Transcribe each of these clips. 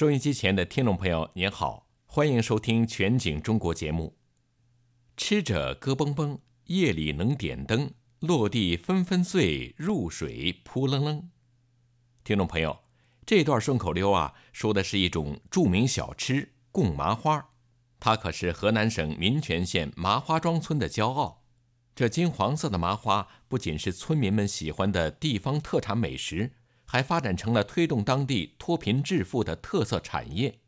收音机前的听众朋友，您好，欢迎收听《全景中国》节目。吃着咯嘣嘣，夜里能点灯，落地纷纷碎，入水扑棱棱。听众朋友，这段顺口溜啊，说的是一种著名小吃——贡麻花，它可是河南省民权县麻花庄村的骄傲。这金黄色的麻花不仅是村民们喜欢的地方特产美食。还发展成了推动当地脱贫致富的特色产业。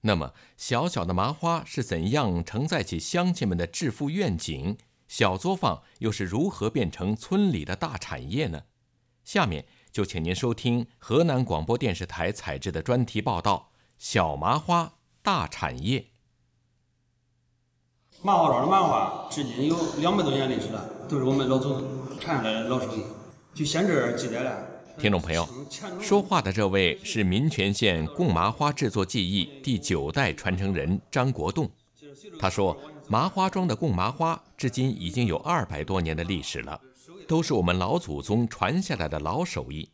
那么，小小的麻花是怎样承载起乡亲们的致富愿景？小作坊又是如何变成村里的大产业呢？下面就请您收听河南广播电视台采制的专题报道：小麻花大产业。麻花庄的麻花至今有两百多年历史了，都是我们老祖传下来的老手艺。就现这儿记载了。听众朋友，说话的这位是民权县贡麻花制作技艺第九代传承人张国栋。他说，麻花庄的贡麻花至今已经有二百多年的历史了，都是我们老祖宗传下来的老手艺。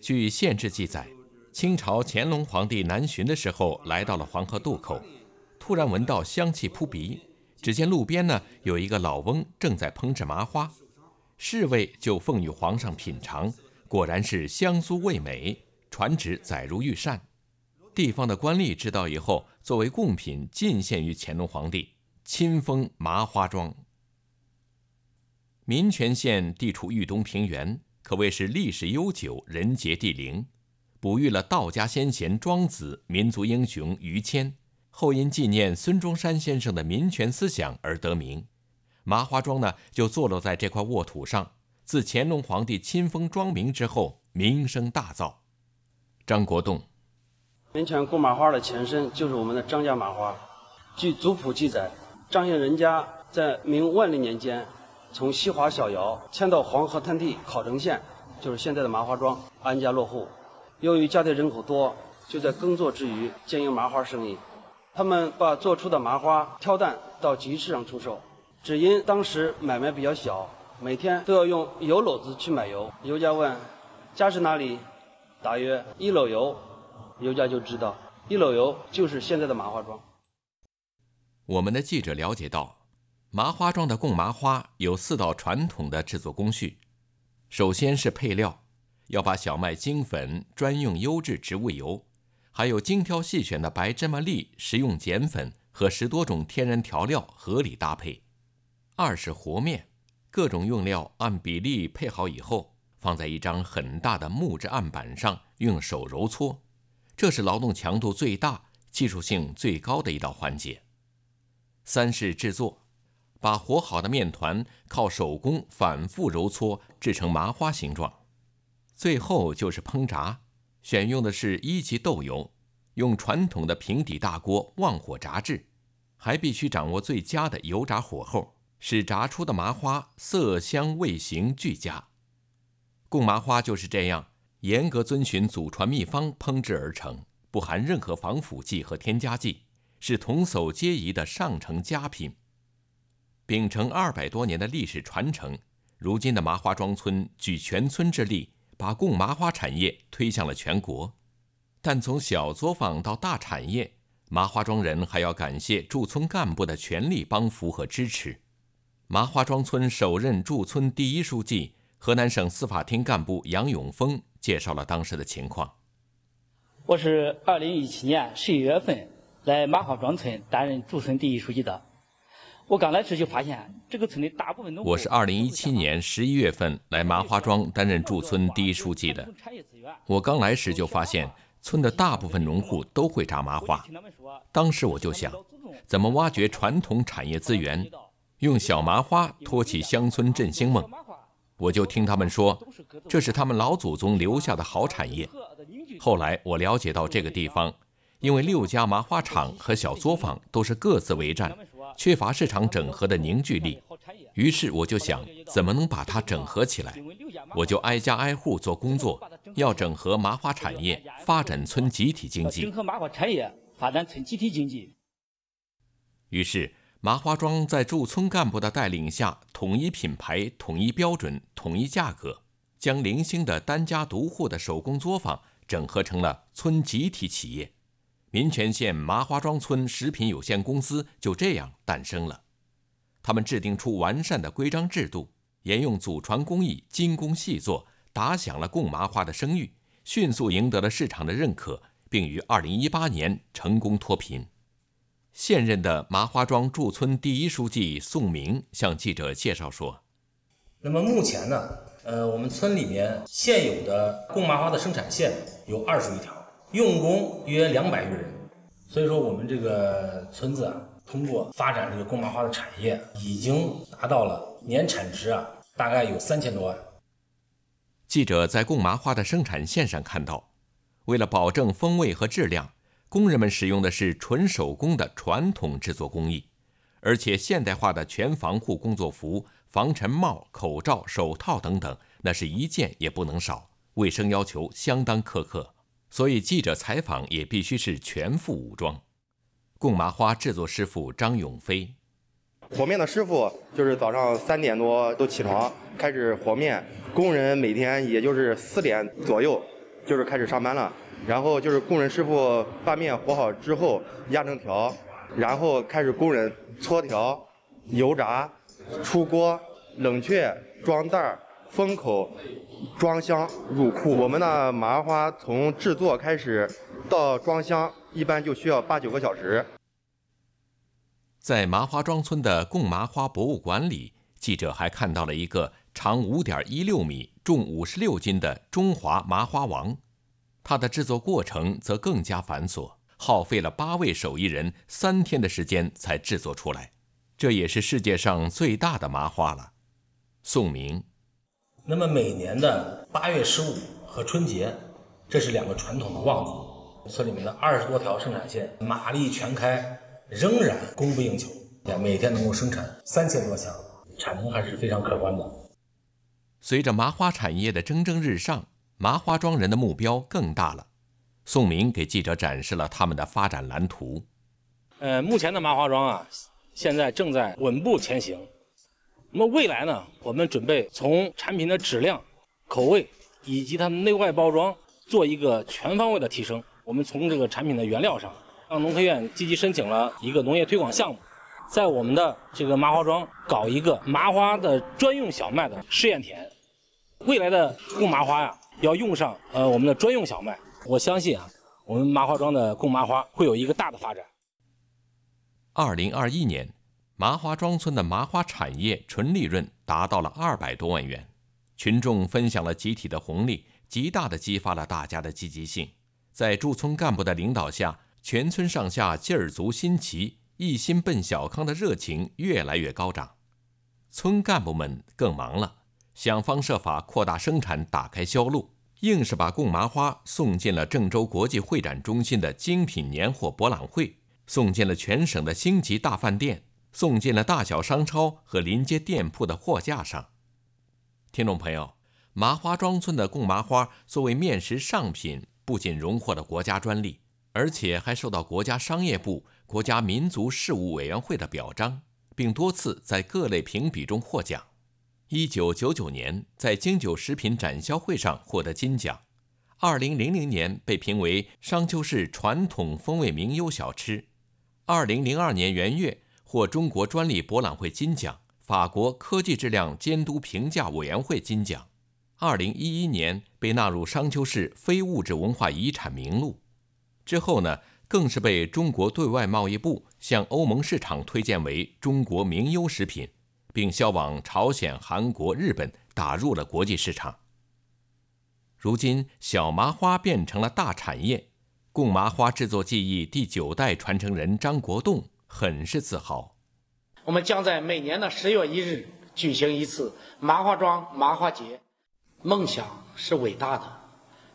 据县志记载，清朝乾隆皇帝南巡的时候，来到了黄河渡口，突然闻到香气扑鼻，只见路边呢有一个老翁正在烹制麻花，侍卫就奉与皇上品尝。果然是香酥味美，传旨载入御膳。地方的官吏知道以后，作为贡品进献于乾隆皇帝，亲封麻花庄。民权县地处豫东平原，可谓是历史悠久、人杰地灵，哺育了道家先贤庄子、民族英雄于谦，后因纪念孙中山先生的民权思想而得名。麻花庄呢，就坐落在这块沃土上。自乾隆皇帝亲封庄名之后，名声大噪。张国栋，民权贡麻花的前身就是我们的张家麻花。据族谱记载，张姓人家在明万历年间，从西华小窑迁到黄河滩地考城县，就是现在的麻花庄安家落户。由于家庭人口多，就在耕作之余经营麻花生意。他们把做出的麻花挑担到集市上出售，只因当时买卖比较小。每天都要用油篓子去买油。油家问：“家是哪里？”答曰：“一篓油。”油家就知道一篓油就是现在的麻花庄。我们的记者了解到，麻花庄的贡麻花有四道传统的制作工序。首先是配料，要把小麦精粉、专用优质植物油，还有精挑细选的白芝麻粒、食用碱粉和十多种天然调料合理搭配。二是和面。各种用料按比例配好以后，放在一张很大的木质案板上，用手揉搓，这是劳动强度最大、技术性最高的一道环节。三是制作，把和好的面团靠手工反复揉搓，制成麻花形状。最后就是烹炸，选用的是一级豆油，用传统的平底大锅旺火炸制，还必须掌握最佳的油炸火候。使炸出的麻花色香味形俱佳，贡麻花就是这样严格遵循祖传秘方烹制而成，不含任何防腐剂和添加剂，是童叟皆宜的上乘佳品。秉承二百多年的历史传承，如今的麻花庄村举全村之力，把贡麻花产业推向了全国。但从小作坊到大产业，麻花庄人还要感谢驻村干部的全力帮扶和支持。麻花庄村首任驻村第一书记、河南省司法厅干部杨永峰介绍了当时的情况。我是二零一七年十一月份来麻花庄村担任驻村第一书记的。我刚来时就发现，这个村的大部分农户。我是二零一七年十一月份来麻花庄担任驻村第一书记的。我刚来时就发现，村的大部分农户都会扎麻花。当时我就想，怎么挖掘传统产业资源？用小麻花托起乡村振兴梦，我就听他们说，这是他们老祖宗留下的好产业。后来我了解到这个地方，因为六家麻花厂和小作坊都是各自为战，缺乏市场整合的凝聚力。于是我就想，怎么能把它整合起来？我就挨家挨户做工作，要整合麻花产业，发展村集体经济。整合麻花产业，发展村集体经济。于是。麻花庄在驻村干部的带领下，统一品牌、统一标准、统一价格，将零星的单家独户的手工作坊整合成了村集体企业。民权县麻花庄村食品有限公司就这样诞生了。他们制定出完善的规章制度，沿用祖传工艺，精工细作，打响了贡麻花的声誉，迅速赢得了市场的认可，并于2018年成功脱贫。现任的麻花庄驻村第一书记宋明向记者介绍说：“那么目前呢，呃，我们村里面现有的贡麻花的生产线有二十余条，用工约两百余人，所以说我们这个村子啊。”通过发展这个贡麻花的产业，已经达到了年产值啊，大概有三千多万。记者在贡麻花的生产线上看到，为了保证风味和质量，工人们使用的是纯手工的传统制作工艺，而且现代化的全防护工作服、防尘帽、口罩、手套等等，那是一件也不能少，卫生要求相当苛刻，所以记者采访也必须是全副武装。贡麻花制作师傅张永飞，和面的师傅就是早上三点多都起床开始和面，工人每天也就是四点左右就是开始上班了。然后就是工人师傅把面和好之后压成条，然后开始工人搓条、油炸、出锅、冷却、装袋、封口、装箱、入库。我们的麻花从制作开始到装箱。一般就需要八九个小时。在麻花庄村的贡麻花博物馆里，记者还看到了一个长五点一六米、重五十六斤的中华麻花王，它的制作过程则更加繁琐，耗费了八位手艺人三天的时间才制作出来。这也是世界上最大的麻花了。宋明。那么每年的八月十五和春节，这是两个传统的旺季。村里面的二十多条生产线马力全开，仍然供不应求，每天能够生产三千多箱，产能还是非常可观的。随着麻花产业的蒸蒸日上，麻花庄人的目标更大了。宋明给记者展示了他们的发展蓝图。呃，目前的麻花庄啊，现在正在稳步前行。那么未来呢，我们准备从产品的质量、口味以及它的内外包装做一个全方位的提升。我们从这个产品的原料上，让农科院积极申请了一个农业推广项目，在我们的这个麻花庄搞一个麻花的专用小麦的试验田。未来的贡麻花呀，要用上呃我们的专用小麦。我相信啊，我们麻花庄的贡麻花会有一个大的发展。二零二一年，麻花庄村的麻花产业纯利润达到了二百多万元，群众分享了集体的红利，极大的激发了大家的积极性。在驻村干部的领导下，全村上下劲儿足心齐，一心奔小康的热情越来越高涨。村干部们更忙了，想方设法扩大生产，打开销路，硬是把贡麻花送进了郑州国际会展中心的精品年货博览会，送进了全省的星级大饭店，送进了大小商超和临街店铺的货架上。听众朋友，麻花庄村的贡麻花作为面食上品。不仅荣获了国家专利，而且还受到国家商业部、国家民族事务委员会的表彰，并多次在各类评比中获奖。一九九九年在京九食品展销会上获得金奖，二零零零年被评为商丘市传统风味名优小吃，二零零二年元月获中国专利博览会金奖、法国科技质量监督评价委员会金奖。二零一一年被纳入商丘市非物质文化遗产名录，之后呢，更是被中国对外贸易部向欧盟市场推荐为中国名优食品，并销往朝鲜、韩国、日本，打入了国际市场。如今，小麻花变成了大产业，贡麻花制作技艺第九代传承人张国栋很是自豪。我们将在每年的十月一日举行一次麻花庄麻花节。梦想是伟大的，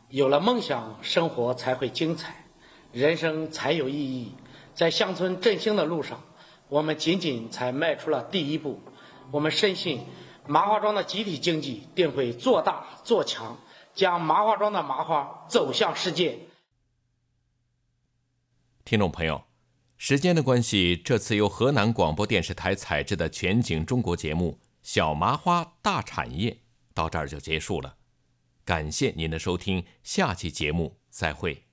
有了梦想，生活才会精彩，人生才有意义。在乡村振兴的路上，我们仅仅才迈出了第一步。我们深信，麻花庄的集体经济定会做大做强，将麻花庄的麻花走向世界。听众朋友，时间的关系，这次由河南广播电视台采制的全景中国节目《小麻花大产业》。到这儿就结束了，感谢您的收听，下期节目再会。